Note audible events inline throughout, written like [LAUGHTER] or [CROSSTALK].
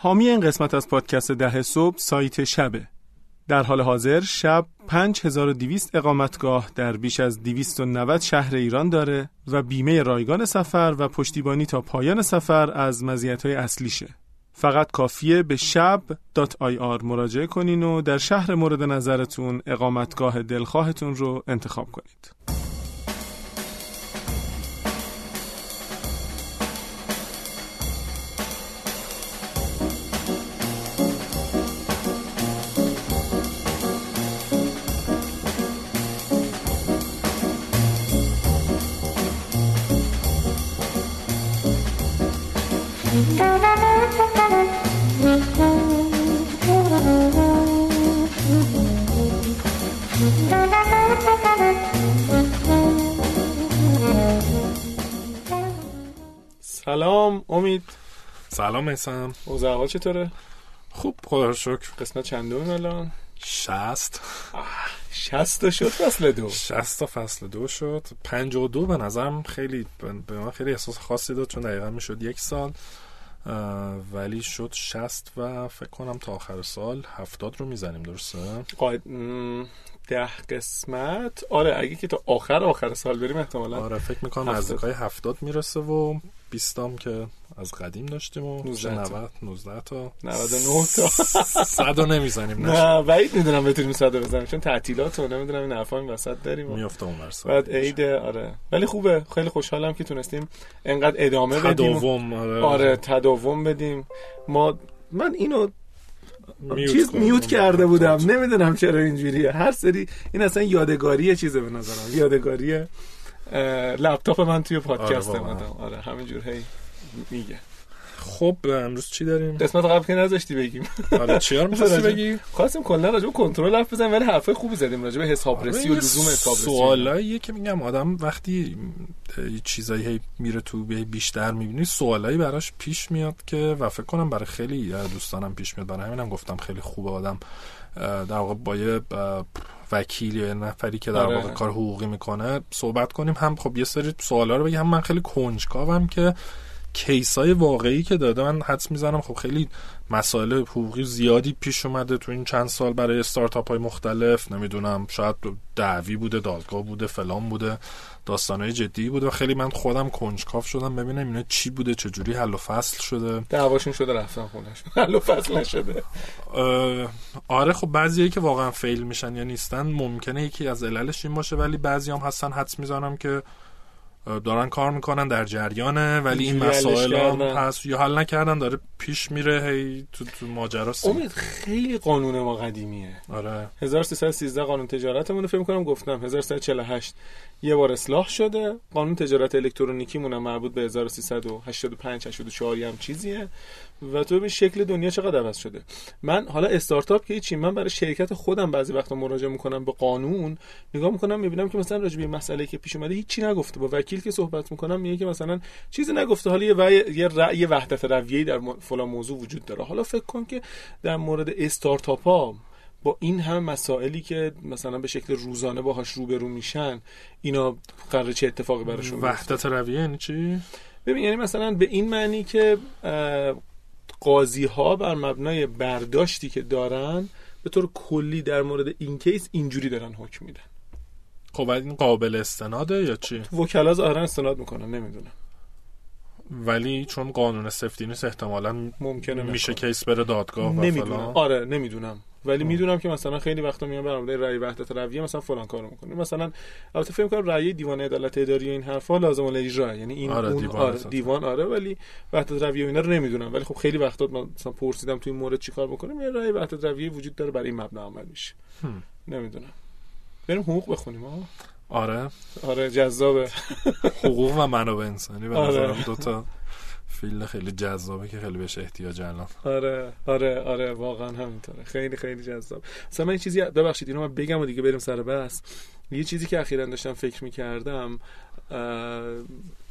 حامی این قسمت از پادکست ده صبح سایت شبه در حال حاضر شب 5200 اقامتگاه در بیش از 290 شهر ایران داره و بیمه رایگان سفر و پشتیبانی تا پایان سفر از مزیت‌های اصلیشه. فقط کافیه به شب.ir مراجعه کنین و در شهر مورد نظرتون اقامتگاه دلخواهتون رو انتخاب کنید. سلام امید. سلام میسم. اوضاع چطوره؟ خوب خدا رو شکر. قسمت چندم الان؟ شست. شست شد فصل دو. شست تا فصل دو شد. پنج و دو به نظرم خیلی به من خیلی احساس خاصی داد چون دقیقا می‌شد یک سال. ولی شد شست و فکر کنم تا آخر سال هفتاد رو می‌زنیم درسته؟ قاید ده قسمت. آره اگه که تا آخر آخر سال بریم احتمالا آره فکر می‌کنم نزدیکای هفتاد می‌رسه و بیستام که از قدیم داشتیم و 90 19 تا. 99 تا. 100 نمی‌زنیم نه بعید می‌دونم بتونیم 100 بزنیم چون تعطیلات و نمی‌دونم این حرفا این وسط داریم میافته اون بعد عید آره. ولی خوبه. خیلی خوشحالم که تونستیم انقدر ادامه بدیم. تداوم آره. آره تداوم بدیم. ما من اینو میوت چیز میوت کرده بودم. نمی‌دونم چرا اینجوریه. هر سری این اصلا یادگاری چیزه به نظرم. یادگاری لپتاپ من توی پادکست آره من آره همینجور هی میگه. خب امروز چی داریم؟ قسمت قبل که نذاشتی بگیم. آره چیار می‌خواستی بگی؟ خواستیم کلا راجع به کنترل حرف بزنیم ولی حرفای خوبی زدیم راجع به حسابرسی و لزوم حسابرسی سوالاییه که میگم آدم وقتی چیزایی میره تو بیشتر می‌بینی سوالایی براش پیش میاد که و فکر کنم برای خیلی دوستانم پیش میاد. برای همینم گفتم خیلی خوبه آدم در واقع با یه وکیل یا نفری که در آره. واقع کار حقوقی می‌کنه صحبت کنیم هم خب یه سری سوالا رو بگم من خیلی کنجکاوم که کیسای واقعی که داده من حدس می‌زنم خب خیلی مسائل حقوقی زیادی پیش اومده تو این چند سال برای استارتاپ های مختلف. نمی‌دونم شاید دعوی بوده دادگاه بوده فلان بوده های جدی بوده. و خیلی من خودم کنجکاف شدم ببینم اینا چی بوده چجوری حل و فصل شده. دعواشون شده رفتن خونش [LAUGHS] حل و فصل نشده. آره خب بعضیایی که واقعا فیل میشن یا نیستن ممکنه یکی از عللش این باشه ولی بعضی هم هستن. حدس می‌زنم که دارن کار می‌کنن در جریانه ولی این مسائل هم هست. یا حل نکردن داره پیش میره هی تو, تو ماجرا امید خیلی قانون ما قدیمیه. آره. 1313 قانون تجارتمون رو فکر کنم گفتم. 1348 یه بار اصلاح شده. قانون تجارت الکترونیکی مونم مربوط به 1385 84 هم چیزیه. و تو به شکل دنیا چقدر عوض شده. من حالا استارتاپ که چی من برای شرکت خودم بعضی وقتا مراجعه می‌کنم به قانون. نگاه می‌کنم می‌بینم که مثلا راجع به مسئله که پیش اومده هیچی نگفته. با وکیل که صحبت می‌کنم میگه که مثلا چیزی نگفته. حالا یه یه رأی وحدت رویه‌ای در فلان موضوع وجود داره. حالا فکر کن که در مورد استارتاپ ها با این همه مسائلی که مثلا به شکل روزانه باهاش روبرو میشن اینا قرار چه اتفاقی براشون وحدت رویه یعنی چی؟ ببین یعنی مثلا به این معنی که قاضی ها بر مبنای برداشتی که دارن به طور کلی در مورد این کیس اینجوری دارن حکم میدن. خب این قابل استناده یا چی؟ وکلا ظاهرا استناد می‌کنن نمی‌دونم. ولی چون قانون سفتی نیست احتمالا ممکنه میشه کیس بره دادگاه نمی‌دونم. آره نمی‌دونم. ولی می‌دونم که مثلا خیلی وقتا میان برام رأی وحدت رویه مثلا فلان کارو می‌کنه مثلا البته فکر کنم رأی دیوان عدالت اداری این حرفا لازم الاجرا یعنی این آره اون دیوان آره دیوان آره ولی وحدت رویه اینا رو نمی‌دونم. ولی خب خیلی وقتا مثلا پرسیدم توی این مورد چیکار بکنیم یه رأی وحدت رویه وجود داره برای این مبنا عمل میشه. نمی‌دونم. بریم حقوق بخونیم ها آره. آره جذابه. حقوق و منابع انسانی به آره. دو تا فیلم خیلی جذابه که خیلی بهش احتیاج الان. آره آره آره واقعا همینطوره خیلی خیلی جذاب. مثلا من چیزی ببخشید اینو من بگم و دیگه بریم سر بس یه چیزی که اخیرا داشتم فکر می‌کردم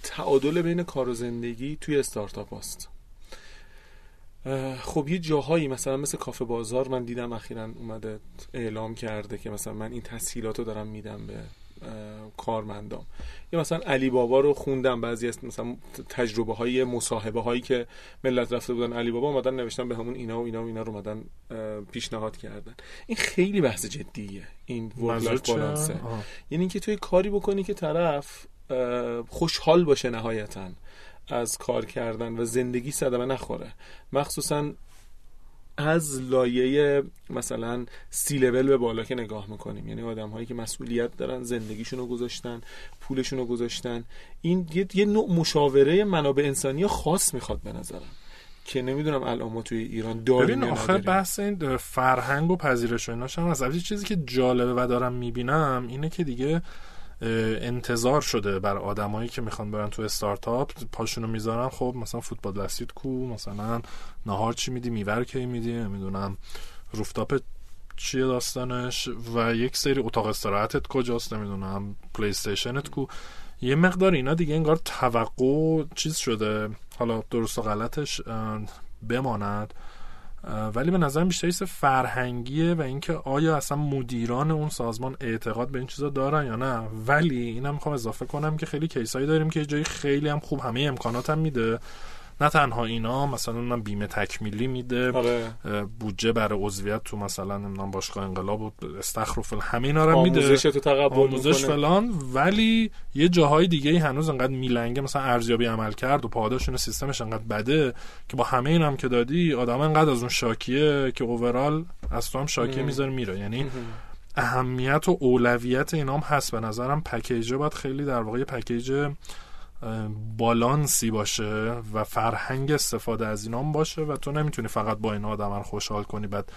تعادل بین کار و زندگی توی استارتاپ هست خب یه جاهایی مثلا مثل کافه بازار من دیدم اخیرا اومده اعلام کرده که مثلا من این تسهیلات رو دارم میدم به کارمندام. یا مثلا علی بابا رو خوندم بعضی از مثلا تجربه های مصاحبه هایی که ملت رفته بودن علی بابا اومدن نوشتن به همون اینا و اینا و اینا رو اومدن پیشنهاد کردن. این خیلی بحث جدیه این ورک بالانسه یعنی اینکه توی کاری بکنی که طرف خوشحال باشه نهایتا از کار کردن و زندگی صدمه نخوره. مخصوصا از لایه مثلا سی لول به بالا که نگاه می‌کنیم. یعنی آدم هایی که مسئولیت دارن زندگیشون رو گذاشتن پولشون رو گذاشتن. این یه, یه نوع مشاوره منابع انسانی خاص می‌خواد به نظرم. که نمی‌دونم الان ما توی ایران داریم ببین آخر بحث این فرهنگ و پذیرش و ایناش هم از چیزی که جالبه و دارم می‌بینم اینه که دیگه انتظار شده بر آدمایی که می‌خوان برن تو استارتاپ. پاشونو می‌ذارن خب مثلا فوتبال دستیت کو مثلا نهار چی میدی میوه چی میدی نمی‌دونم rooftop چیه داستانش و یک سری اتاق استراحتت کجاست نمی‌دونم پلی استیشنت کو. یه مقدار اینا دیگه انگار توقع چیز شده. حالا درست و غلطش بماند. ولی به نظر بیشتر فرهنگیه و اینکه آیا اصلا مدیران اون سازمان اعتقاد به این چیزا دارن یا نه. ولی اینم می‌خوام اضافه کنم که خیلی کیسایی داریم که جایی خیلی هم خوب همه امکانات هم میده. نه تنها اینا مثلا من بیمه تکمیلی میده. آره. بودجه برای عضویت تو مثلا نمی‌دونم باشگاه انقلاب و استخر همه اینا رو میده. آموزش تو تقبل آموزش فلان ولی یه جاهای دیگه هنوز انقدر میلنگه مثلا ارزیابی عمل کرد و پاداشون سیستمش انقدر بده که با همه اینم که دادی آدم انقدر از اون شاکیه که اوورال از تو هم شاکیه می‌ذاره میره. یعنی اهمیت و اولویت اینام هست. به نظرم پکیجه باید خیلی در واقع پکیج بالانسی باشه و فرهنگ استفاده از اینام باشه و تو نمی‌تونی فقط با این آدم رو خوشحال کنی بعد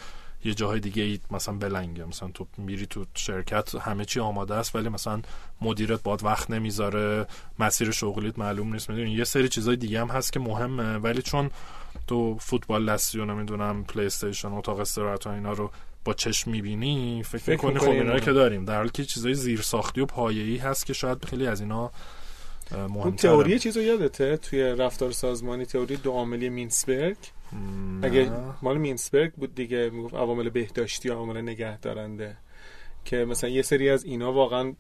یه جاهای دیگه ای مثلا می‌لنگه. مثلا تو میری تو شرکت همه چی آماده است ولی مثلا مدیرت برات وقت نمی‌ذاره مسیر شغلیت معلوم نیست. می‌دونی؟ یه سری چیزای دیگه هم هست که مهمه. ولی چون تو فوتبال دستی و نمی‌دونم پلی استیشن اتاق استراحت و اینا رو با چشم می‌بینی فکر, فکر می‌کنی خب اینا که داریم. در حالی که چیزای زیر ساختی و پایه‌ای هست که شاید خیلی از اینا اون تئوری چیزو یادته؟ توی رفتار سازمانی تئوری دو عاملی مینسبرگ. اگه مال مینسبرگ بود دیگه می‌گفت عوامل بهداشتی و عوامل نگهدارنده. که مثلا یه سری از اینا واقعا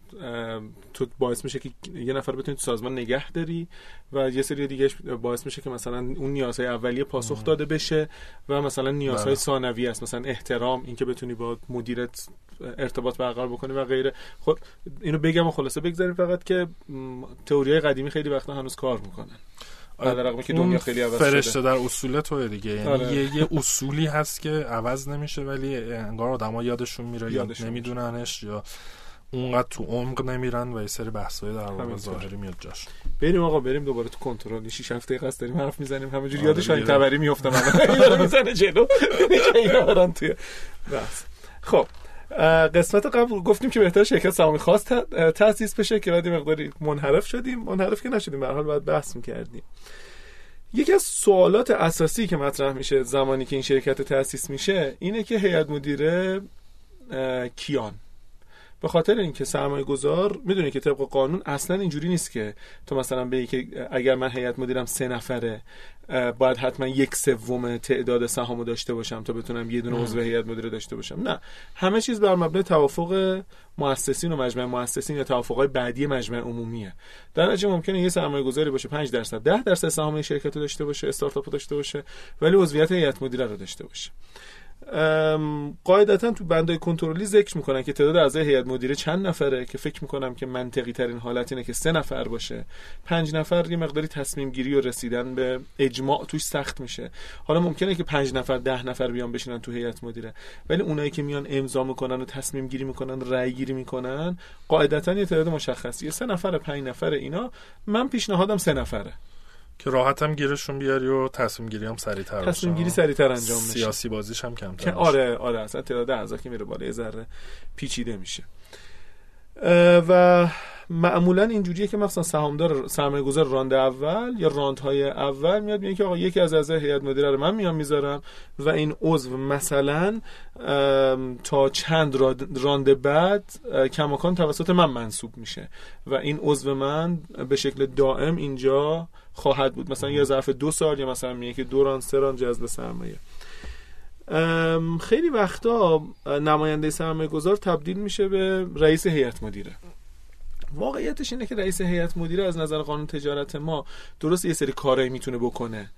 تو باعث میشه که یه نفر بتونی تو سازمان نگه داری و یه سری دیگه باعث میشه که مثلا اون نیازهای اولیه پاسخ داده بشه و مثلا نیازهای بله. ثانوی است. مثلا احترام اینکه بتونی با مدیرت ارتباط برقرار بکنی و غیره. خب اینو بگم و خلاصه بگذاریم فقط که تئوری قدیمی خیلی وقتا هنوز کار می‌کنن. رقمی که دنیا خیلی عوض فرشته در اصول تو دیگه. یعنی آره. یه،, یه اصولی هست که عوض نمیشه ولی انگار آدما یادشون میره یا نمیدوننش یا اونقدر تو عمق نمیرن و یه سری بحثای در واقع ظاهری میاد جاش. بریم آقا بریم دوباره تو کنترل. 6 هفته قصد داریم حرف می‌زنیم. همینجوری آره یاد تبری میافتم. الان می‌زنه جلو. [LAUGHS] اینا توی خب قسمت قبل گفتیم که بهتر شرکت سهامی خاص تاسیس بشه که بعد مقداری منحرف شدیم. منحرف که نشدیم به حال باید بحث می‌کردیم. یکی از سوالات اساسی که مطرح میشه زمانی که این شرکت تاسیس میشه اینه که هیئت مدیره کیان؟ به خاطر اینکه سرمایه گذار می‌دونی که طبق قانون اصلا اینجوری نیست که تو مثلا بگی که اگر من هیئت مدیرم سه نفره باید حتما یک سوم تعداد سهامو داشته باشم تا بتونم یه دونه عضو هیئت مدیره داشته باشم. نه. همه چیز بر مبنای توافق مؤسسین و مجمع مؤسسین یا توافقهای بعدی مجمع عمومیه. در نتیجه ممکنه یه سرمایه گذاری باشه 5 درصد 10 درصد سهام شرکت داشته باشه استارتاپ داشته باشه ولی عضویت هیئت مدیره رو داشته باشه. قاعدتا تو بندای کنترلی ذکر می‌کنن که تعداد اعضای هیئت مدیره چند نفره که فکر می‌کنم که منطقی ترین حالت اینه که سه نفر باشه. پنج نفر یه مقداری تصمیم گیری و رسیدن به اجماع توش سخت میشه. حالا ممکنه که پنج نفر ده نفر بیان بشینن تو هیئت مدیره. ولی اونایی که میان امضا می‌کنن و تصمیم گیری می‌کنن رأی گیری می‌کنن قاعدتا یه تعداد مشخصی سه نفر پنج نفر اینا من پیشنهادم سه نفره. که راحت هم گیرشون بیاری و تصمیم گیری هم سریعتر تصمیم گیری سریعتر انجام میشه. سیاسی بازیش هم کمتر که آره آره اصلا تعداد اعضا که میره بالا یه ذره پیچیده میشه. و معمولا اینجوریه که مثلا سهامدار سرمایه گذار راند اول یا راندهای اول میاد میگه که آقا یکی از اعضای هیئت مدیره رو من میام می‌ذارم و این عضو مثلا تا چند راند بعد کماکان توسط من منصوب میشه و این عضو من به شکل دائم اینجا خواهد بود. مثلا یه ظرف دو سال یا مثلا میگه که دو ران سه ران جذب سرمایه. خیلی وقتا نماینده سرمایه گذار تبدیل میشه به رئیس هیئت مدیره. واقعیتش اینه که رئیس هیئت مدیره از نظر قانون تجارت ما درست یه سری کارایی می‌تونه بکنه.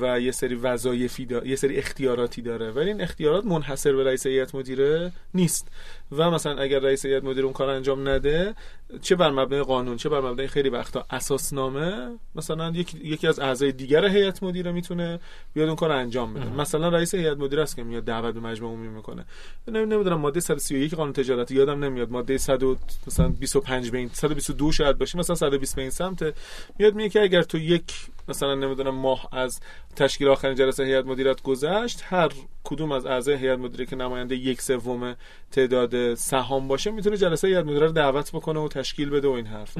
و یه سری وظایفی یه سری اختیاراتی داره. ولی این اختیارات منحصر به رئیس هیئت مدیره نیست. و مثلا اگر رئیس هیئت مدیره اون کار انجام نده چه بر مبنای قانون چه بر مبنای خیلی وقتا اساسنامه مثلا یکی, یکی از اعضای دیگر هیئت مدیره می‌تونه بیاد اون کار انجام بده. مثلا رئیس هیئت مدیره است که میاد دعوت به مجمع عمومی می‌کنه. نمی‌دونم ماده 131 قانون تجارتی یادم نمیاد. ماده 100 مثلا 25 به 122 شاید باشه مثلا 120 به این سمت. میاد میگه که اگر تو یک مثلا نمی‌دونم ماه از تشکیل آخرین جلسه هیئت مدیرت گذشت هر کدوم از اعضای هیئت مدیره که نماینده یک سوم تعداد سهام باشه می‌تونه جلسه هیئت مدیره رو دعوت بکنه و تشکیل بده و این حرف.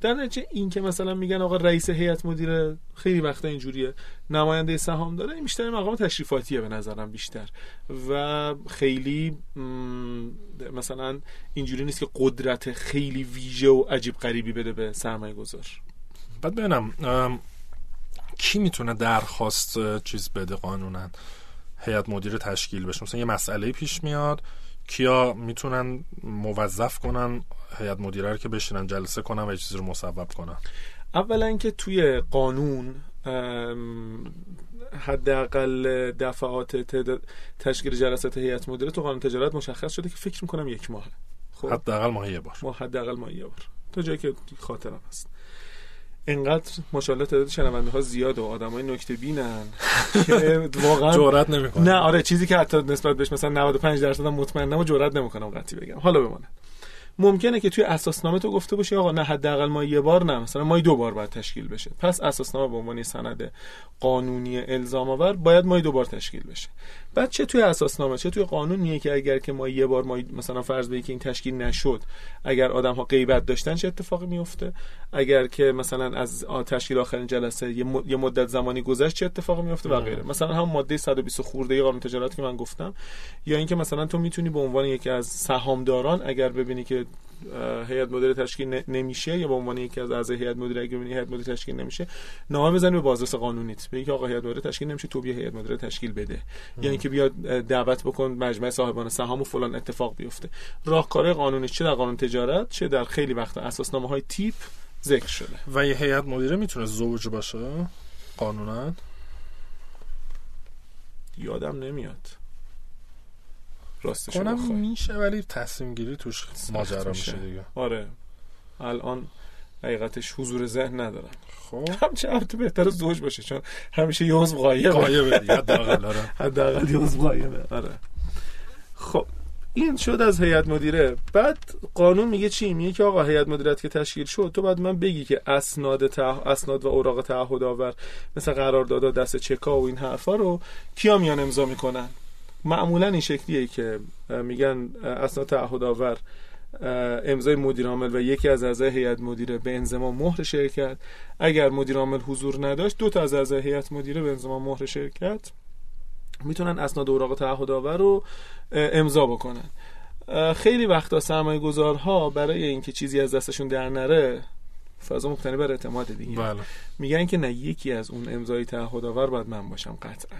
در نتیجه این که مثلا میگن آقا رئیس هیئت مدیره خیلی وقتا اینجوریه نماینده سهام داره این بیشتر مقام تشریفاتیه به نظرم بیشتر. و خیلی مثلا اینجوری نیست که قدرت خیلی ویژه و عجیب غریبی بده به سرمایه گذار بعد ببینم کی می‌تونه درخواست چیز بده قانونا؟ هیئت مدیره تشکیل بشه. مثلا یه مسئله پیش میاد کیا می‌تونن موظف کنن هیئت مدیره رو که بشینن جلسه کنن و چیزی رو مصوب کنن؟ اولا اینکه توی قانون حداقل دفعات تشکیل جلسات هیئت مدیره تو قانون تجارت مشخص شده که فکر می‌کنم یک ماه خب؟ حداقل ماه یه بار. ما حداقل ماه یه بار. تا جایی که خاطرم هست. اینقدر ماشاءالله تعداد شنونده ها زیاد و آدمای نکته بینن [LAUGHS] که واقعا جرئت نمی‌کنن نه آره چیزی که حتی نسبت بهش مثلا 95 درصد مطمئنم و جرئت نمی‌کنم قطعی بگم. حالا بمونه ممکنه که توی اساسنامه تو گفته باشی آقا نه حداقل ما یه بار نه مثلا ما دو بار باید تشکیل بشه. پس اساسنامه به عنوان سند قانونی الزام آور باید ما دو بار تشکیل بشه. بعد چه توی اساسنامه؟ چه توی قانون میگه که اگر که ما یه بار ما مثلا فرض بگی که این تشکیل نشد اگر آدم ها غیبت داشتن چه اتفاقی میفته اگر که مثلا از تشکیل آخرین جلسه یه مدت زمانی گذشت چه اتفاقی میفته و غیره. مثلا هم ماده 120 خورده قانون تجارت که من گفتم یا اینکه مثلا تو می‌تونی به عنوان یکی از سهامداران اگر ببینی که هیئت مدیره تشکیل نمیشه یا به عنوان یکی از اعضای هیئت مدیره اگه ببینی هیئت مدیره تشکیل نمیشه نامه بزنی به بازرس قانونیت. بگی که آقا هیئت مدیره تشکیل نمیشه تو بیا هیئت مدیره تشکیل بده. یا اینکه بیاد دعوت بکن مجمع صاحبان سهام و فلان اتفاق بیفته. راهکار قانونی چه در قانون تجارت چه در خیلی وقت اساسنامه های تیپ ذکر شده. و یه هیئت مدیره می‌تونه زوج باشه؟ قانونا؟ یادم نمیاد. راستش کنم میشه ولی تصمیم گیری توش ماجرا میشه. دیگه. آره. الان حقیقتش حضور ذهن ندارم. خب. همچه تو بهتر زوج باشه چون همیشه یه عضو غایبه غایبه دیگه حداقل آره. [LAUGHS] حداقل یه عضو غایبه آره. خب این شد از هیئت مدیره. بعد قانون میگه چی؟ میگه که آقا هیئت مدیریت که تشکیل شد تو بعد من بگی که اسناد ته... اسناد و اوراق تعهد آور مثل قرارداد دست چکا و این حرفا رو کیا میان امضا می‌کنن؟ معمولا این شکلیه که میگن اسناد تعهد آور امضای مدیر عامل و یکی از اعضای هیئت مدیره به انضمام مهر شرکت. اگر مدیر عامل حضور نداشت دو تا از اعضای هیئت مدیره به انضمام مهر شرکت می‌تونن اسناد اوراق تعهد آور رو امضا بکنن. خیلی وقتا سرمایه گذارها برای اینکه چیزی از دستشون در نره فضا مبتنی بر اعتماد دیگه. بله. میگن که نه یکی از اون امضای تعهد آور باید من باشم قطعا.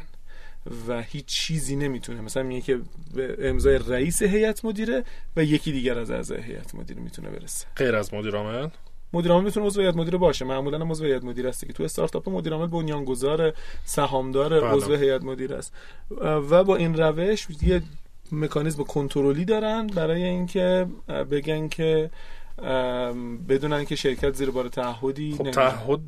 و هیچ چیزی نمی‌تونه. مثلا میگه که به امضای رئیس هیئت مدیره و یکی دیگر از اعضای هیئت مدیره می‌تونه برسه. غیر از مدیر عامل؟ مدیر عامل می‌تونه عضو هیئت مدیره باشه. معمولا هم عضو هیئت مدیره است که تو استارتاپ مدیر عامل بنیانگذار سهامدار بله. عضو هیئت مدیره است. و با این روش یه مکانیزم کنترلی دارن برای اینکه بگن که بدونن که شرکت زیر بار تعهدی خب تعهد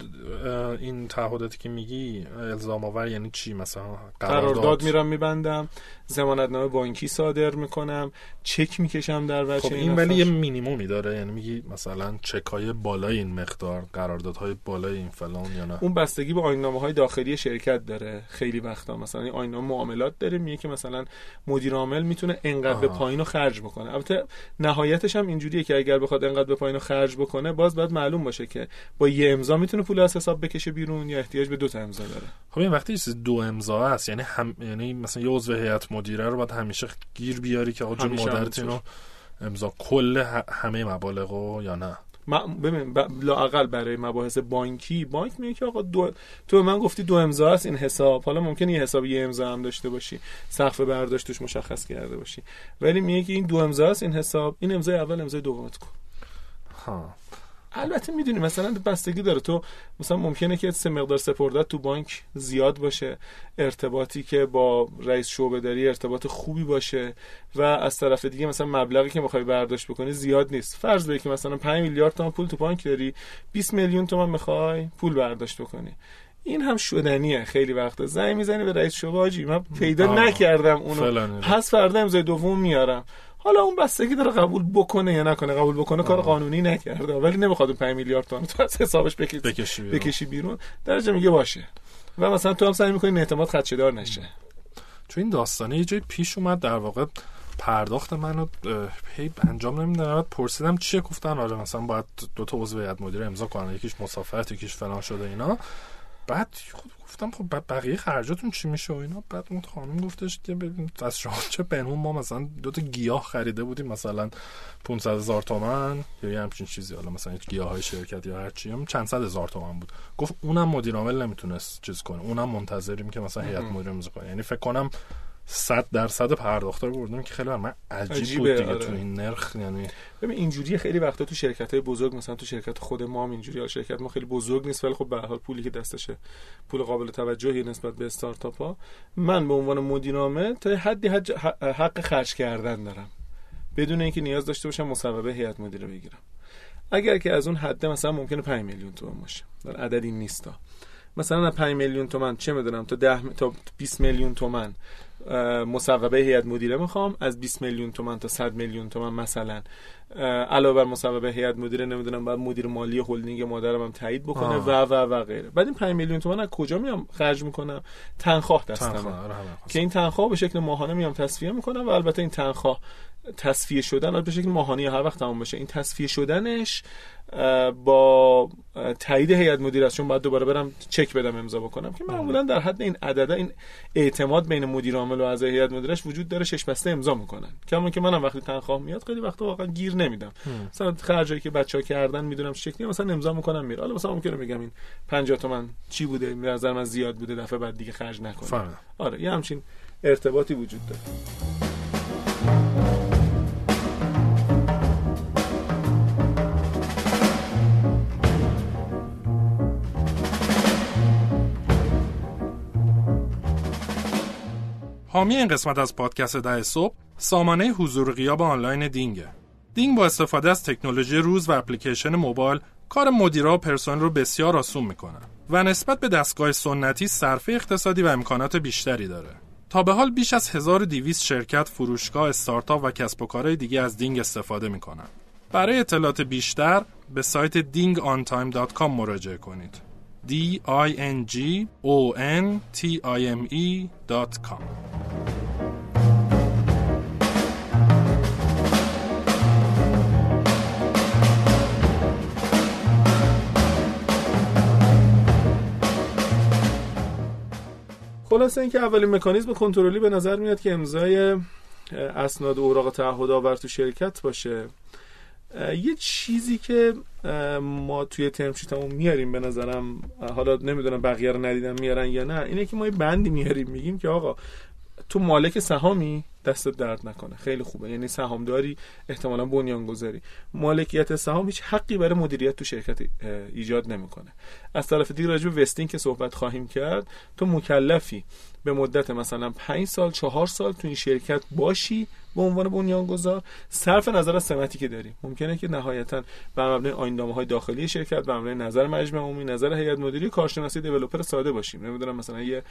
این تعهداتی که میگی الزام آور یعنی چی؟ مثلا قرارداد. میرم میبندم. نامه بانکی صادر می‌کنم. چک می‌کشم در وجه خب این ولی یه مینیمومی داره. یعنی میگی مثلا چک های بالای این مقدار قراردادهای بالای این فلان یا نه؟ اون بستگی به آینامه های داخلی شرکت داره خیلی وقتا. مثلا این آینامه معاملات داره میگه که مثلا مدیر عامل می‌تونه انقدر به پایین رو خرج بکنه. البته نهایتش هم اینجوریه که اگر بخواد انقدر به پایین خرج بکنه باز باید معلوم باشه که با یه امضا می‌تونه پول از حساب بکشه بیرون یا احتیاج به دو تا امضا داره. خب این وقتی دو امضا هست یعنی هم یعنی مثلا یه عضو هیئت مدیره رو باید همیشه گیر بیاری که آقا مادرت اینو امضا کل همه مبالغ یا نه؟ ببین لاقل برای مباحث بانکی بانک میگه که آقا دو تو به من گفتی دو امضا هست این حساب. حالا ممکن یه حساب یه امضا هم داشته باشی. سقف برداشتش مشخص کرده باشی. ولی میگه که این دو امضا هست این حساب. این امضای اول امضای دومت کن. ها. البته می‌دونی مثلا بستگی داره. تو مثلا ممکنه که سه مقدار سپردت تو بانک زیاد باشه ارتباطی که با رئیس شعبه داری ارتباط خوبی باشه و از طرف دیگه مثلا مبلغی که می‌خوای برداشت بکنی زیاد نیست. فرض بگیر که مثلا 5 میلیارد تومان پول تو بانک داری 20 میلیون تومان می‌خوای پول برداشت بکنی. این هم شدنیه خیلی وقتا. زنگ می‌زنی به رئیس شعبه آجی من پیدا آه. نکردم اونو. پس فردا امضای دوم میارم. حالا اون بستگی داره قبول بکنه یا نکنه قبول بکنه کار قانونی نکرده ولی نمی‌خواد اون 5 میلیارد تومان تو از حسابش بکشی بکشی بیرون. بکشی بیرون. درجه میگه باشه. و مثلا تو هم سعی می‌کنی اعتماد خدشه‌دار نشه. چون این داستانه یه جای پیش اومد در واقع پرداخت منو هی انجام نمیدن بعد پرسیدم چیه؟ گفتن آره مثلا باید دو تا عضو هیئت مدیره امضا کنن. یکیش مسافرت یکیش فلان شده اینا. بعد خود گفتم خب بقیه خرجاتون چی میشه و اینا؟ بعد اون خانم گفتش که ببین از شما چه بنون ما مثلا دو تا گیاه خریده بودیم مثلا 500 هزار تومن یا یه همچین چیزی حالا مثلا گیاه های شرکت یا هر چی هم چند صد هزار تومن بود. گفت اونم مدیر عامل نمی‌تونست چیز کنه. اونم منتظریم که مثلا هیئت مدیره امضا کنه. یعنی فکر کنم صد درصد پرداخته رو بردم که خیلی بر من عجیب عجیبه، بود دیگه آره. تو این نرخ. یعنی ببین اینجوری خیلی وقتا تو شرکت های بزرگ مثلا تو شرکت خود ما هم اینجوری شرکت ما خیلی بزرگ نیست ولی خب به هر حال پولی که دستشه پول قابل توجهی نسبت به استارتاپ ها. من به عنوان مدیر عامل تا حدی حج- ح- حق خرج کردن دارم. بدون اینکه نیاز داشته باشم مصوبه هیئت مدیره بگیرم. اگر که از اون حد مثلا ممکنه 5 میلیون تومان باشه. در عددی نیستا. مثلا از 5 میلیون تومن چه می‌دونم تا 10 م- تا 20 میلیون تومن اه، مصوبه هیئت مدیره می‌خوام. از 20 میلیون تومن تا 100 میلیون تومن مثلا. علاوه بر مصوبه هیئت مدیره نمی‌دونم بعد مدیر مالی هلدینگ مادرم هم تایید بکنه آه. و و و غیره. بعد این 5 میلیون تومن از کجا میام خرج می‌کنم؟ تنخواه تنخواه آره، که این تنخواه به شکل ماهانه میام تصفیه می‌کنم و البته این تنخواه تصفیه شدن به شکل ماهانه هر وقت تمام بشه این تصفیه شدنش با تایید هیئت مدیره است چون باید دوباره برم چک بدم امضا بکنم. که معمولا در حد این عدده این اعتماد بین مدیر عامل و اعضای هیئت مدیرش وجود داره شش بسته امضا می‌کنن. کما که منم وقتی تنخواه میاد خیلی وقتا واقعا گیر نمیدم. مثلا خرجایی که بچه‌ها کردن می‌دونم شکلی مثلا امضا می‌کنم میره. حالا مثلا ممکنه بگم این 50 تومن چی بوده؟ به نظر من زیاد بوده دفعه بعد دیگه خرج نکنم آره یه همچین ارتباطی وجود داره. حامی این قسمت از پادکست ده صبح سامانه حضور غیاب آنلاین دینگه دینگ با استفاده از تکنولوژی روز و اپلیکیشن موبایل کار مدیرا و پرسنل رو بسیار آسون می‌کنه و نسبت به دستگاه سنتی صرفه اقتصادی و امکانات بیشتری داره تا به حال بیش از 1200 شرکت، فروشگاه، استارتاپ و کسب و کارهای دیگه از دینگ استفاده می‌کنن. برای اطلاعات بیشتر به سایت dingontime.com مراجعه کنید. D i n g o n t i m e.com خلاصه اینکه اولین مکانیزم کنترلی به نظر میاد که امضای اسناد و اوراق تعهد آور تو شرکت باشه. یه چیزی که ما توی ترم شیتمون میاریم به نظرم حالا نمی‌دونم بقیه رو ندیدن میارن یا نه اینه که ما یه بندی میاریم میگیم که آقا تو مالک سهامی دستت درد نکنه. خیلی خوبه. یعنی سهامداری احتمالا بنیانگذاری. مالکیت سهام هیچ حقی برای مدیریت تو شرکت ایجاد نمی‌کنه. از طرف دیگه راجع به وستینگ که صحبت خواهیم کرد تو مکلفی به مدت مثلا 5 سال چهار سال تو این شرکت باشی به عنوان بنیانگذار صرف نظر از سمتی که داری ممکنه که نهایتا بر مبنای آیندنامه های داخلی شرکت بر مبنای نظر مجمع عمومی نظر هیئت مدیره کارشناسی دیولپر ساده باشیم. نمی‌دونم مثلا یه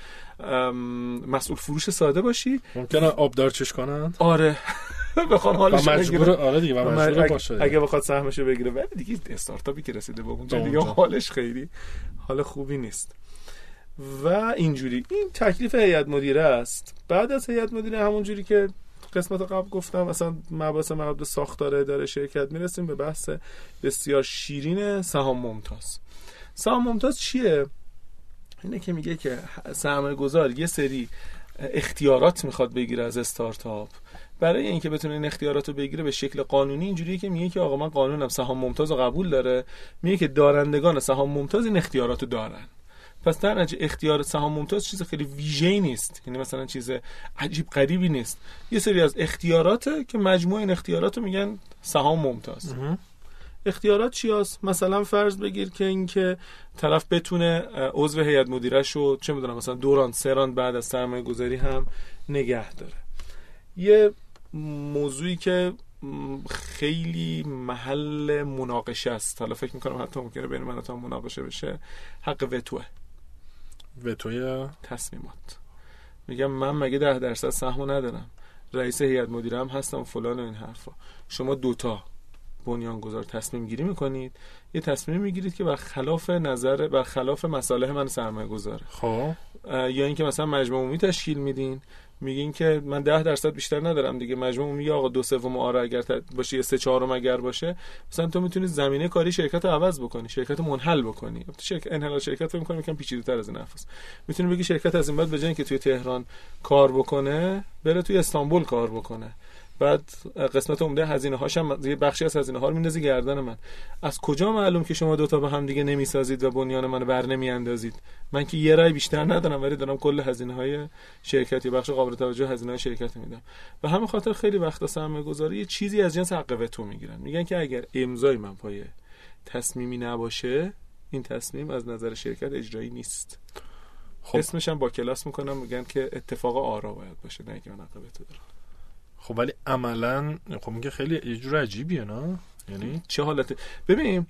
مسئول فروش ساده باشی. ممکنه آبدار چش کنن آره. [LAUGHS] بخوام و حالش مجبور آره دیگه و مجبور باشه اگه بخواد سهمشو بگیره. ولی دیگه استارتاپی که رسیده به اونجا دیگه. حالش خیلی حال خوبی نیست. و اینجوری. این تکلیف هیئت مدیره است. بعد از هیئت مدیره همون جوری که قسمت قبل گفتم مثلا مباحث مربوط ساختار اداره شرکت می‌رسیم به بحث بسیار شیرین سهام ممتاز. سهام ممتاز چیه؟ اینه که میگه که سرمایه گذار یه سری اختیارات می‌خواد بگیره از استارتاپ. برای اینکه بتونه این اختیارات رو بگیره به شکل قانونی اینجوریه که میگه که آقا من قانونم سهام ممتاز رو قبول داره. میگه که دارندگان سهام ممتاز این اختیارات رو دارن. پس در نتیجه اختیار سهام ممتاز چیز خیلی ویژه‌ای نیست. یعنی مثلا چیز عجیب غریبی نیست. یه سری از اختیاراته که مجموع این اختیارات رو میگن سهام ممتاز. اختیارات چی هست؟ مثلا فرض بگیر که اینکه طرف بتونه عضو هیئت مدیره شو چه می‌دونم مثلا دوران سران بعد از سرمایه گذاری هم نگه داره. یه موضوعی که خیلی محل مناقشه است. حالا فکر می‌کنم حتی ممکنه بین من و مناقشه بشه. حق وتوه. وتوی تصمیمات. میگم من مگه ده درصد سهمو ندارم. رئیس هیئت مدیره هم هستم فلان و این حرفا. شما دوتا بنیانگذار تصمیم گیری می‌کنید. یه تصمیم می‌گیرید که بر خلاف نظر بر خلاف مصالح من سرمایه گذاره خب یا اینکه مثلا مجموع عمومی تشکیل میدین. میگین که من ده درصد بیشتر ندارم دیگه. مجموع میگه آقا دو سوم آره اگر باشه یه سه چهارم اگر باشه. مثلا تو می‌تونی زمینه کاری شرکت رو عوض بکنی شرکت منحل بکنی. شرکت انحلال شرکت فکر می‌کنم یکم پیچیده‌تر از این حرفاست می‌تونی بگی شرکت از این بعد به اینکه توی تهران کار بکنه بره توی استانبول کار بکنه. بعد قسمت عمده هزینه هاشم یه بخشی از هزینه ها رو میندازی گردن من. از کجا معلوم که شما دوتا به هم دیگه نمی‌سازید و بنیان منو بر نمیاندازید؟ من که یه رای بیشتر ندارم ولی دارم کل هزینه های شرکتی بخش قابل توجه هزینه های شرکت میدم. و همین خاطر خیلی وقتا سرمایه گذاری یه چیزی از جنس حق تو می‌گیرن. میگن که اگر امضای من پای تصمیمی نباشه این تصمیم از نظر شرکت اجرایی نیست. خب. اسمش هم با کلاس می‌کنم میگن که اتفاق آرا باید باشه نه که من حق تو دارم. خب ولی عملا خب میگه خیلی یه جور عجیبیه نه؟ یعنی؟ چه حالته؟ ببین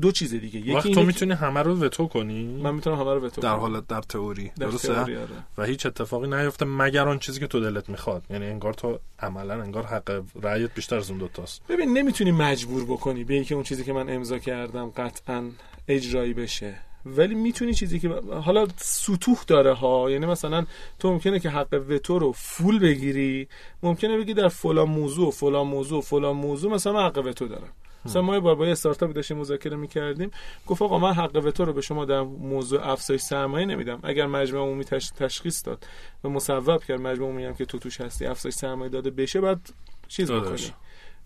دو چیز دیگه. یکی وقت تو می‌تونی همه رو وتو کنی؟ من می‌تونم همه رو وتو در حالت در تئوری. درسته؟ آره. و هیچ اتفاقی نیفته مگر اون چیزی که تو دلت می‌خواد. یعنی انگار تو عملا انگار حق رأیت بیشتر از اون دوتاست. ببین نمی‌تونی مجبور بکنی به اینکه اون چیزی که من امضا کردم قطعا اجرایی بشه. ولی می‌تونی چیزی که حالا سطوح داره ها یعنی مثلا تو ممکنه که حق وتو رو فول بگیری ممکنه بگی در فلان موضوع فلان موضوع فلان موضوع مثلا من حق وتو دارم. مثلا ما با یه استارتاپ داشتیم مذاکره می‌کردیم گفت آقا من حق وتو رو به شما در موضوع افزایش سرمایه نمیدم. اگر مجمع عمومی تشخیص داد و مصوب کرد مجمع عمومی هم که تو توش هستی افزایش سرمایه داده بشه بعد چیز بکنی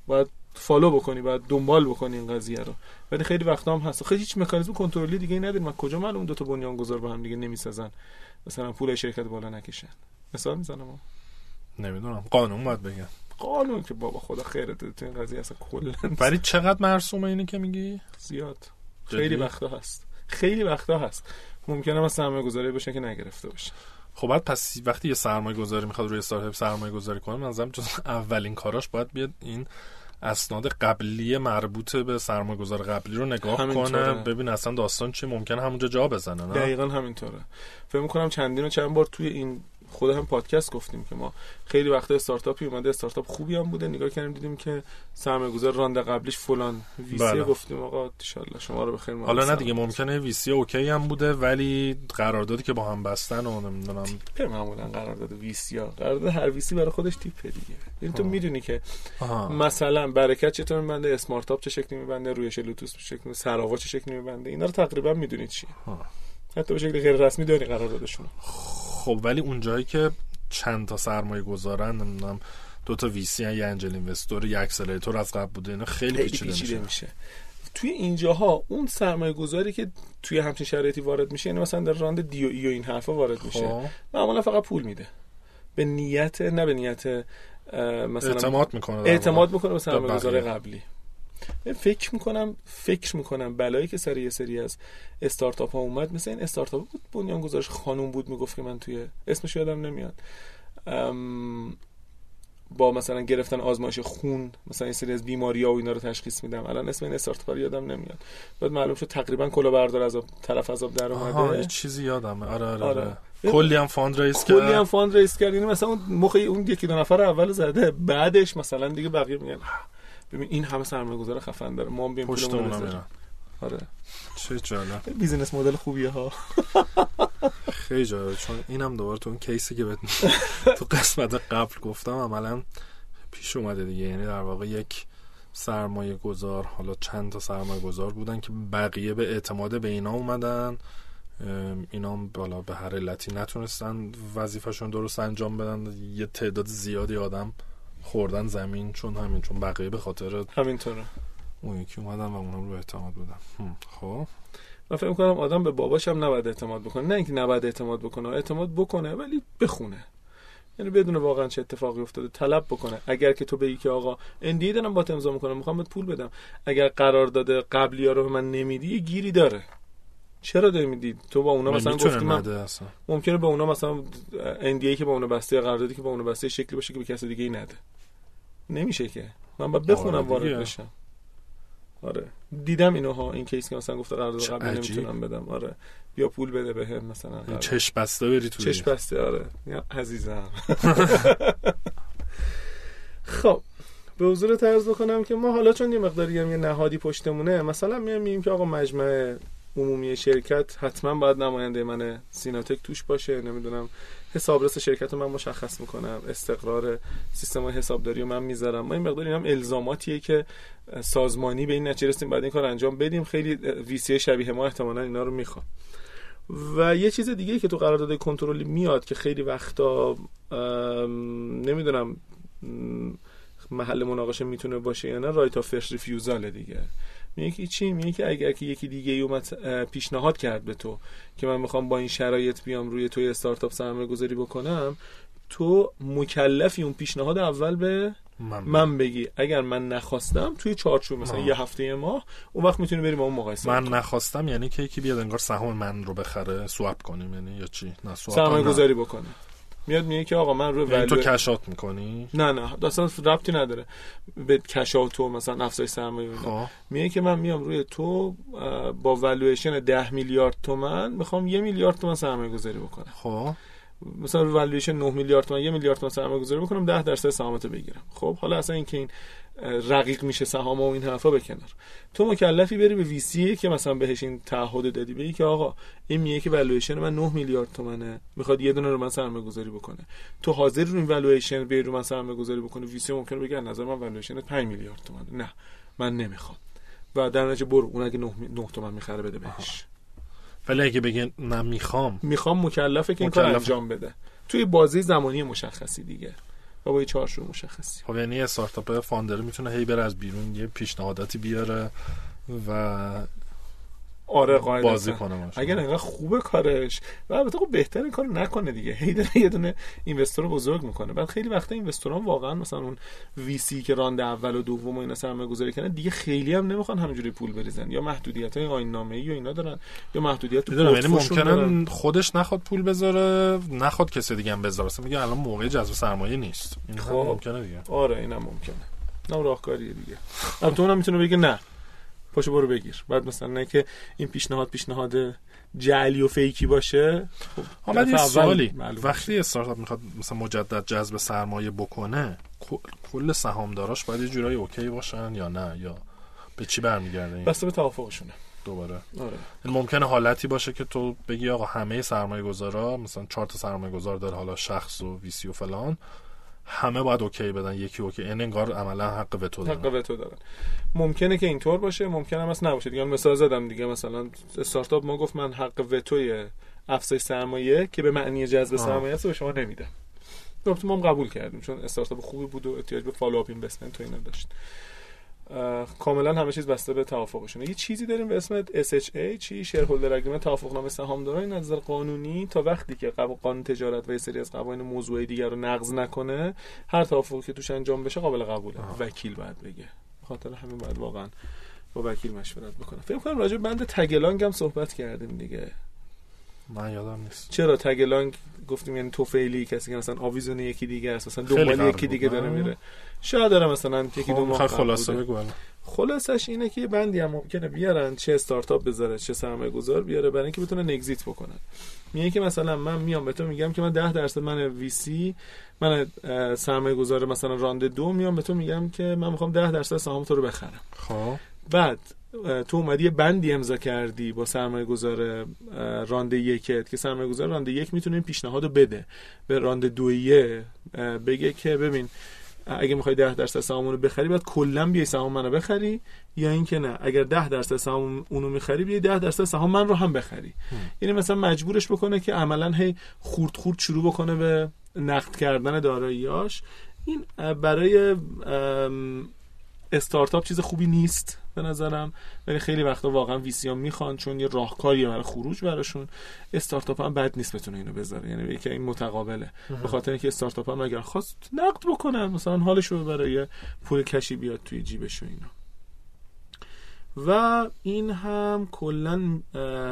باید follow بکنی باید دنبال بکنی این قضیه رو. ولی خیلی وقتا هم هست. خیلی هیچ مکانیزم کنترلی دیگه ای نداریم. کجا معلوم دو تا بنیانگذار با هم دیگه نمی‌سازن؟ مثلا پول شرکت بالا نکشن. مثال می‌زنم نمی‌دونم. قانون باید بگم. قانون که بابا خدا خیرت تو این قضیه اصلا کلا [LAUGHS] برای چقدر مرسومه اینه که میگی؟ زیاد. خیلی وقتا هست. خیلی وقتا هست. ممکنه مثلا سرمایه گذاری باشه که نگرفته باشه خب بعد پس وقتی یه سرمایه گذاری می‌خواد روی استارتاپ سرمایه گذاری کنه منظرم جز [LAUGHS] اولین کاراش باید بیاد این اسناد قبلی مربوط به سرمایه‌گذار قبلی رو نگاه کنه ببین اصلا داستان چی ممکنه همونجا جا بزنه نه دقیقا همینطوره. فکر می‌کنم چندین و چند بار توی این خود هم پادکست گفتیم که ما خیلی وقت استارتاپی اومده استارتاپ خوبی هم بوده. نگاه کردیم دیدیم که سرمایه‌گذار رانده قبلش فلان ویسی بله. گفتیم. آقا ان شما رو بخیر حالا نه دیگه ممکنه ویسی اوکی هم بوده ولی قراردادی که با هم بستن و نمی‌دونم. تیپ معمولا قرارداد ویسی ها. قرارداد هر ویسی برای خودش تیپ دیگه. یعنی تو می‌دونی که آها. مثلا برکت چطور میبنده اسمارت اپ چه شکلی میبنده روی لوتوس چه شکلی سراوا چه شکلی میبنده اینا رو تقریبا می‌دونید چیه. حتی به شکل غیر رسمی داری قراردادشون خب ولی اونجایی که چند تا سرمایه گذارن نمی‌دونم دو تا ویسی یا انجل اینوستور یا اکسلراتور از قبل بوده اینا خیلی, خیلی پیچیده میشه. میشه. توی اینجاها اون سرمایه گذاری که توی همچین شرایطی وارد میشه یعنی مثلا در راند دی و ای و این حرفا وارد میشه خب. معمولا فقط پول میده. به نیت نه به نیت مثلا اعتماد می‌کنه اعتماد می‌کنه به سرمایه گذار قبلی. فکر می‌کنم فکر می‌کنم بلایی که سر یه سری از استارتاپ ها اومد مثل این استارتاپ بود بنیان گذارش خانوم بود می‌گفت که من توی اسمش یادم نمیاد. با مثلا گرفتن آزمایش خون مثلا این سری از بیماری ها و اینا رو تشخیص میدم. الان اسم این استارتاپ رو یادم نمیاد. بعد معلوم شد تقریبا کلاهبردار طرف از آب در اومده. یه چیزی یادمه. آره آره, آره. آره. کلی هم fund raise کرد. کلی هم fund raise کرد. یعنی مثلا اون موقع اون یکی دو نفر اول زده بعدش مثلا دیگه بقیه میگن. ببین این همه سرمایه گذار خفن داره. ما بیم پشت آره. چه جالب. [LAUGHS] بیزینس مدل خوبیه ها. خیلی جالب. چون اینم دوباره تو اون کیسی که [LAUGHS] تو قسمت قبل گفتم عملا پیش اومده دیگه. یعنی در واقع یک سرمایه گذار حالا چند تا سرمایه گذار بودن که بقیه به اعتماد به اینا اومدن. اینا بالا به هر علتی نتونستن وظیفهشون درست انجام بدن. یه تعداد زیادی آدم خوردن زمین چون همین چون بقیه به خاطر همینطوره. اون یکی اومدن و اونم رو اعتماد بودن خب. من فکر کنم آدم به باباش هم نباید اعتماد بکنه. نه اینکه نباید اعتماد بکنه اعتماد بکنه ولی بخونه. یعنی بدون واقعا چه اتفاقی افتاده. طلب بکنه. اگر که تو بگی که آقا اندی دارم با امضا می‌کنم می‌خوام بهت پول بدم. اگر قرار داده قبلی ها رو به من نمیدی گیری داره. چرا نمیدی تو با اونا مثلا گفتی من ممکنه به اونا مثلا اندی که با اونا بسته قراردادی که با اونا بسته شکلی باشه که به کسی دیگه ای نده. نمیشه که. من باید بخونم آره وارد بشم. آره. دیدم اینوها این کیس که مثلا گفته قرارداد قبلی نمی‌تونم بدم. آره. یا پول بده بهم به مثلا آره. چش بسته بری تو چش بسته آره. یا عزیزم. [LAUGHS] خب به حضور طرز بکنم که ما حالا چون یه مقداری هم یه نهادی پشتمونه مثلا میام میگیم که آقا مجمع عمومی شرکت حتما باید نماینده من سیناتک توش باشه. نمی‌دونم. حسابرس شرکت رو من مشخص می‌کنم. استقرار سیستم حسابداری رو من می‌ذارم. ما این مقدار هم الزاماتیه که سازمانی به این نتیجه رسیدیم بعد این کار انجام بدیم. خیلی VC شبیه ما احتمالا اینا رو می‌خوام و یه چیز دیگه که تو قرارداد کنترلی میاد که خیلی وقتا نمی‌دونم محل مناقشه می‌تونه باشه یا نه right of first refusal دیگه. میگه چی؟ میگه که اگر که یکی دیگه اومد پیشنهاد کرد به تو که من می‌خوام با این شرایط بیام روی توی استارتاپ سرمایه گذاری بکنم تو مکلفی اون پیشنهاد اول به من, من بگی. اگر من نخواستم توی چارچوب مثلا یه هفته ماه اون وقت می‌تونی بریم اون مقایسه من نخواستم یعنی که یکی بیاد انگار سهام من رو بخره سواب کنیم یعنی یا چی؟ نه سرمایه گذاری بکنه. میاد میگه که آقا من رو یعنی تو کشات می‌کنی؟ نه نه اصلا ربطی نداره به کشات تو مثلا افزایش سرمایه خب. میگه که من میام روی تو با والویشن 10 میلیارد تومن می‌خوام یه میلیارد تومن سرمایه گذاری بکنم. خب. مثلا والویشن 9 میلیارد تومن یه میلیارد تومن سرمایه گذاری بکنم 10 درصد سهامتو بگیرم. خب حالا اصلا اینکه این رقیق میشه سهام و این حرفا بکنار. تو مکلفی بری به VC که مثلا بهش این تعهد دادی بگی که آقا این میگه که والویشن من 9 میلیارد تومنه می‌خواد یه دونه رو من سرمایه گذاری بکنه. تو حاضری رو این valuation بری رو من سرمایه گذاری بکنه VC ممکنه بگه نظر من والویشن 5 میلیارد تومنه. نه من نمی‌خوام. و در نتیجه برو اون اگه 9 تومن می‌خره بده بهش. ولی اگه بگه نه می‌خوام. می‌خوام مکلفه که این کار انجام بده. توی بازه زمانی مشخصی دیگه. و با یه چارچوب مشخصی. خب یعنی استارتاپ founder می‌تونه هی بره از بیرون یه پیشنهاداتی بیاره و آره بازی کنه اگر انقدر خوبه کارش. و البته خب بهتر کار نکنه دیگه. هی [LAUGHS] داره یه دونه اینوستور بزرگ می‌کنه. بعد خیلی وقتا اینوستوران واقعا مثلا اون وی سی که راند اول و دوم و اینا سرمایه گذاری کنن دیگه خیلی هم نمی‌خوان همینجوری پول بریزن. یا محدودیت های آیین نامه ای و اینا دارن. یا محدودیت تو یعنی ممکنه خودش نخواد پول بذاره نخواد کسی دیگه هم بذاره. میگه الان موقع جذب سرمایه نیست. این خب ممکنه دیگه. آره اینم ممکنه. نه راهکاریه دیگه. البته اونم می‌تونه بگه نه. پاشو برو بگیر. بعد مثلا نه که این پیشنهاد پیشنهاد جعلی و fake ی باشه خب یه سوالی وقتی استارتاپ می‌خواد مثلا مجدد جذب سرمایه بکنه کل سهامداراش باید یه جورایی OK باشن یا نه؟ یا به چی برمیگرده این؟ بسته به توافقشونه. دوباره. آره. ممکنه حالتی باشه که تو بگی آقا همه سرمایه گذارا مثلا چهار تا سرمایه گذار داره حالا شخص و VC و فلان همه باید OK بدن یکی OK. این انگار عملا حق وتو دارن. حق وتو دارن. ممکنه که اینطور باشه ممکنه هم نباشه. دیگه مثال زدم دیگه مثلا استارتاپ ما گفت من حق وتوی افزایش سرمایه که به معنی جذب سرمایه است به شما نمیدم. گفتم ما هم قبول کردیم چون استارتاپ خوبی بود و احتیاج به follow-up investment و اینا داشت. کاملا همه چیز بسته به توافقشونه. یه چیزی داریم به اسم SHA چی؟ shareholder agreement توافقنامه سهامداران نظر قانونی تا وقتی که قانون تجارت و یه سری از قوانین موضوعی دیگر رو نقض نکنه هر توافقی که توش انجام بشه قابل قبوله. وکیل باید بگه. خاطر همین باید واقعا با وکیل مشورت بکنه. فکر کنم راجع بند تگلانگ هم صحبت کردیم دیگه. من یادم نیست. چرا تگلانگ گفتیم یعنی توفیلی کسی که مثلا آویزون یکی دیگه است مثلا دنبال یکی دیگه داره میره. شاید داره مثلا یکی دو ماه خلاصه بگو خلاصش اینه که بندی هم ممکنه بیارن چه استارتاپ بذاره چه سرمایه گذار بیاره برای اینکه بتونن اگزییت بکنن. میگه که مثلا من میام به تو میگم که من 10 درصد من وی سی من سرمایه گذار مثلا رانده دو میام به تو میگم که من می‌خوام 10 درصد سهام تو رو بخرم. خب. بعد تو اومدی بندی امضا کردی با سرمایه گذار رانده یکت که سرمایه گذار رانده یک می‌تونه این پیشنهاد بده. به رانده دویه بگه که ببین اگه می‌خوای 10 درصد سهام رو بخری باید کلا بیای سهام منو بخری یا اینکه نه اگر 10 درصد سهام اونو می‌خری بیای 10 درصد سهام من رو هم بخری. یعنی مثلا مجبورش بکنه که عملا هی خورد خورد شروع بکنه به نقد کردن داراییاش این برای استارتاپ چیز خوبی نیست. به نظرم. ولی خیلی وقتا واقعا ویسی ها می‌خوان چون یه راهکاریه برای خروج براشون. استارتاپ هم بد نیست بتونه اینو بذاره. یعنی یکی این متقابله. به خاطر اینکه استارتاپ هم اگر خواست نقد بکنن مثلا حالش رو برای پول کشی بیاد توی جیبش و اینا. و این هم کلا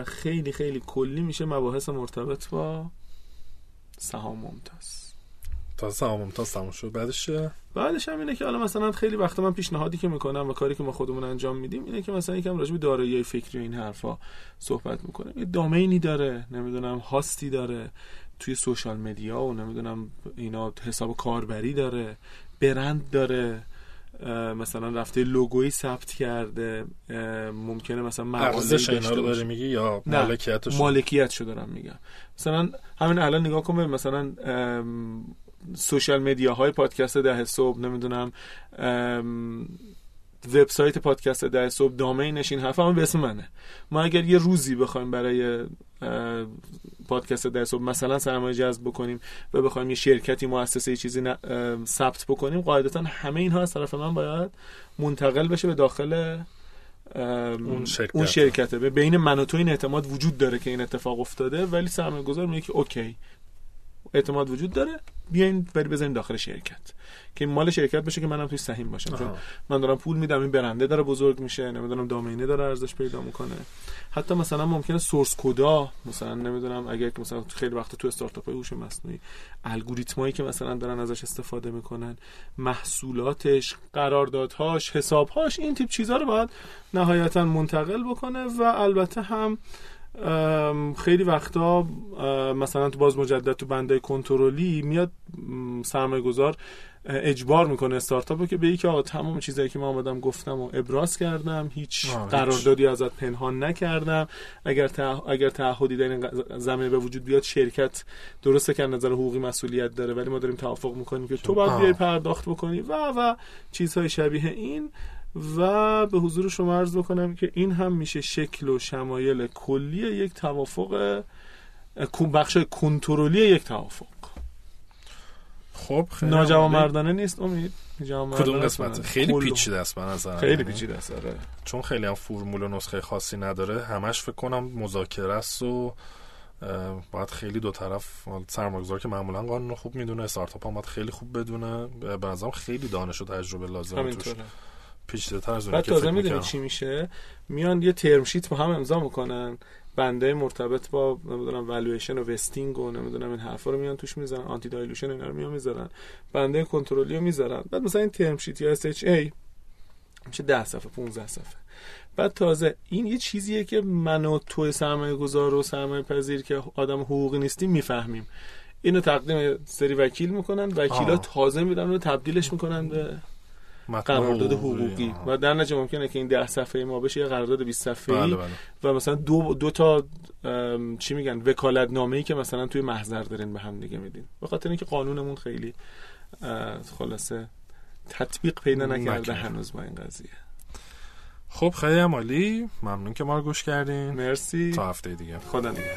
خیلی خیلی کلی میشه مباحث مرتبط با سهام ممتاز. تا سهام ممتاز تموم شد. بعدش بعدش هم اینه که حالا مثلا خیلی وقتا من پیشنهادی که می‌کنم و کاری که ما خودمون انجام میدیم اینه که مثلا یکم راجع به دارایی فکری و این حرفا صحبت می‌کنیم. یه دامینی داره نمی‌دونم هاستی داره توی سوشال مدیا و نمی‌دونم اینا حساب کاربری داره برند داره مثلا رفته لوگویی ثبت کرده ممکنه مثلا ارزش اینا رو داره میگی یا مالکیتش مالکیتشو؟ دارم میگم. مثلا همین الان نگاه کن مثلا سوشال مدیا های پادکست ده صبح نمی‌دونم وبسایت پادکست ده صبح دامینش این حرف همه به اسم منه. ما اگر یه روزی بخوایم برای پادکست ده صبح مثلا سرمایه جذب بکنیم و بخوایم یه شرکتی مؤسسه یه چیزی ثبت بکنیم قاعدتا همه اینها از طرف من باید منتقل بشه به داخل اون, شرکت. اون شرکته. به بین من و تو این اعتماد وجود داره که این اتفاق افتاده ولی سرمایه گذار میگه که اوکی. اعتماد وجود داره بیاین ولی بزنین داخل شرکت. که مال شرکت بشه که منم توی سهیم باشم. چون من دارم پول میدم این برنده داره بزرگ میشه نمی‌دونم دامینه داره ارزش پیدا می‌کنه. حتی مثلا ممکنه سورس کدا مثلا نمی‌دونم اگر که مثلا خیلی وقت تو استارتاپ های هوش مصنوعی الگوریتمایی که مثلا دارن ازش استفاده می‌کنن محصولاتش قراردادهاش حسابهاش این تیپ چیزها رو باید نهایتا منتقل بکنه و البته هم خیلی وقتا مثلا تو باز مجدد تو بنده کنترلی میاد سرمایه گذار اجبار می‌کنه استارتاپ که به که آقا تمام چیزایی که من آمدم گفتم و ابراز کردم هیچ قراردادی ازت پنهان نکردم. اگر اگر تعهدی در این زمینه به وجود بیاد شرکت درسته که نظر حقوقی مسئولیت داره ولی ما داریم توافق می‌کنیم که تو باید بیای پرداخت بکنی و و چیزهای شبیه این. و به حضور شما عرض بکنم که این هم میشه شکل و شمایل کلی یک توافق بخش کنترلی یک توافق. خب خیلی مردانه نیست امید. کدوم قسمت؟ خیلی پیچیده است به نظر خیلی پیچیده است آره. چون خیلی هم فرمول و نسخه خاصی نداره. همش فکر کنم مذاکره است و باید خیلی دو طرف سرمایه‌گذار که معمولا قانون خوب می‌دونه استارتاپ هم باید خیلی خوب بدونه. به نظرم خیلی دانش و تجربه لازمه توش. پیچیده تر از بعد تازه می‌دونی چی میشه؟ میان یه ترم شیت با هم امضا می‌کنن. بند مرتبط با نمی‌دونم valuation و vesting و نمی‌دونم این حرفا رو میان توش می‌ذارن. anti-dilution اینا رو میان می‌ذارن. بند کنترلی رو می‌ذارن. بعد مثلا این term sheet یا اس اچ ای میشه 10 صفحه 15 صفحه. بعد تازه این یه چیزیه که من و تو سرمایه گذار و سرمایه پذیر که آدم حقوقی نیستیم می‌فهمیم. اینو تقدیم سری وکیل می‌کنن. وکیلا تازه میرن و تبدیلش می‌کنن به قرارداد حقوقی. و در نتیجه ممکنه که این ده صفحه ما بشه یه قرارداد 20 صفحه‌ای. بله بله. و مثلا دو دو تا چی میگن وکالت نامه‌ای که مثلا توی محضر دارین به هم دیگه میدین. به خاطر اینکه قانونمون خیلی خلاصه تطبیق پیدا نکرده هنوز با این قضیه. خب خیلی عمالی. ممنون که ما رو گوش کردین. مرسی. تا هفته دیگه. خدا نگهدار.